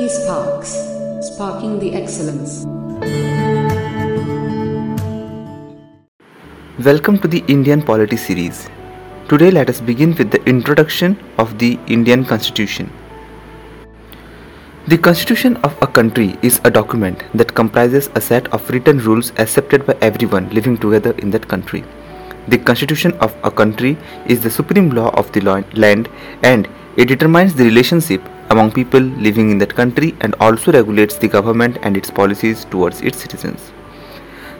eSparks, sparking the excellence. Welcome to the Indian Polity series. Today let us begin with the introduction of the Indian Constitution. The Constitution of a country is a document that comprises a set of written rules accepted by everyone living together in that country. The Constitution of a country is the supreme law of the land and it determines the relationship among people living in that country and also regulates the government and its policies towards its citizens.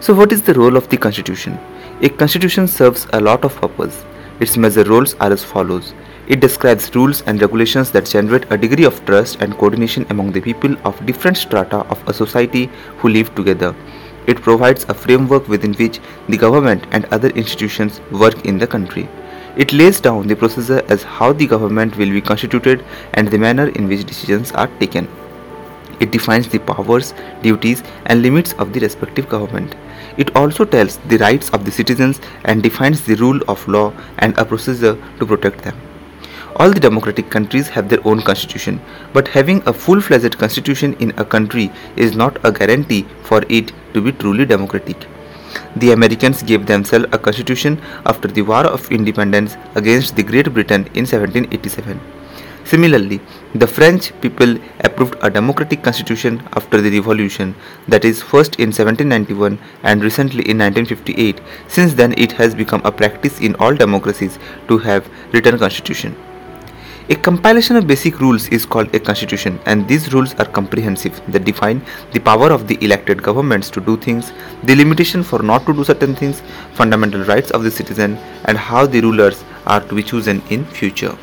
So, what is the role of the Constitution? A Constitution serves a lot of purpose. Its major roles are as follows. It describes rules and regulations that generate a degree of trust and coordination among the people of different strata of a society who live together. It provides a framework within which the government and other institutions work in the country. It lays down the procedure as how the government will be constituted and the manner in which decisions are taken. It defines the powers, duties, and limits of the respective government. It also tells the rights of the citizens and defines the rule of law and a procedure to protect them. All the democratic countries have their own constitution, but having a full fledged constitution in a country is not a guarantee for it to be truly democratic. The Americans gave themselves a constitution after the War of Independence against the Great Britain in 1787. Similarly, the French people approved a democratic constitution after the revolution, that is, first in 1791 and recently in 1958. Since then, it has become a practice in all democracies to have written constitution. A compilation of basic rules is called a constitution, and these rules are comprehensive. They define the power of the elected governments to do things, the limitation for not to do certain things, fundamental rights of the citizen, and how the rulers are to be chosen in future.